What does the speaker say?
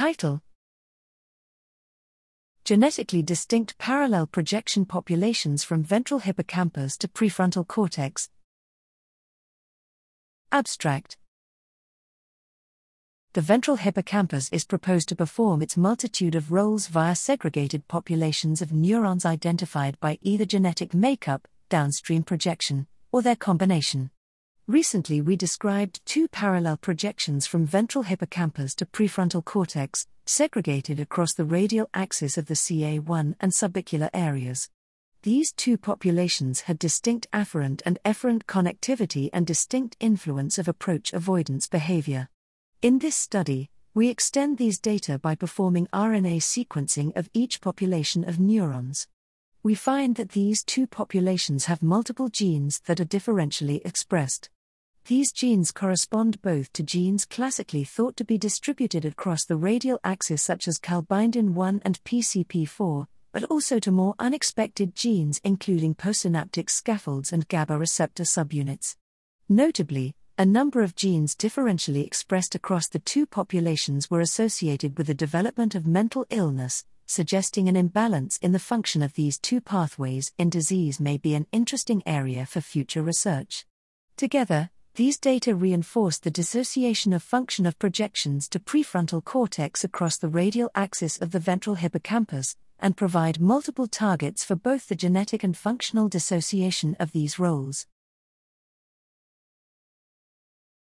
Title Genetically distinct parallel projection populations from ventral hippocampus to prefrontal cortex. Abstract The ventral hippocampus is proposed to perform its multitude of roles via segregated populations of neurons identified by either genetic makeup, downstream projection, or their combination. Recently, we described two parallel projections from ventral hippocampus to prefrontal cortex, segregated across the radial axis of the CA1 and subicular areas. These two populations had distinct afferent and efferent connectivity and distinct influence of approach avoidance behavior. In this study, we extend these data by performing RNA sequencing of each population of neurons. We find that these two populations have multiple genes that are differentially expressed. These genes correspond both to genes classically thought to be distributed across the radial axis, such as calbindin 1 and PCP4, but also to more unexpected genes, including postsynaptic scaffolds and GABA receptor subunits. Notably, a number of genes differentially expressed across the two populations were associated with the development of mental illness, suggesting an imbalance in the function of these two pathways in disease may be an interesting area for future research. Together, these data reinforce the dissociation of function of projections to prefrontal cortex across the radial axis of the ventral hippocampus, and provide multiple targets for both the genetic and functional dissociation of these roles.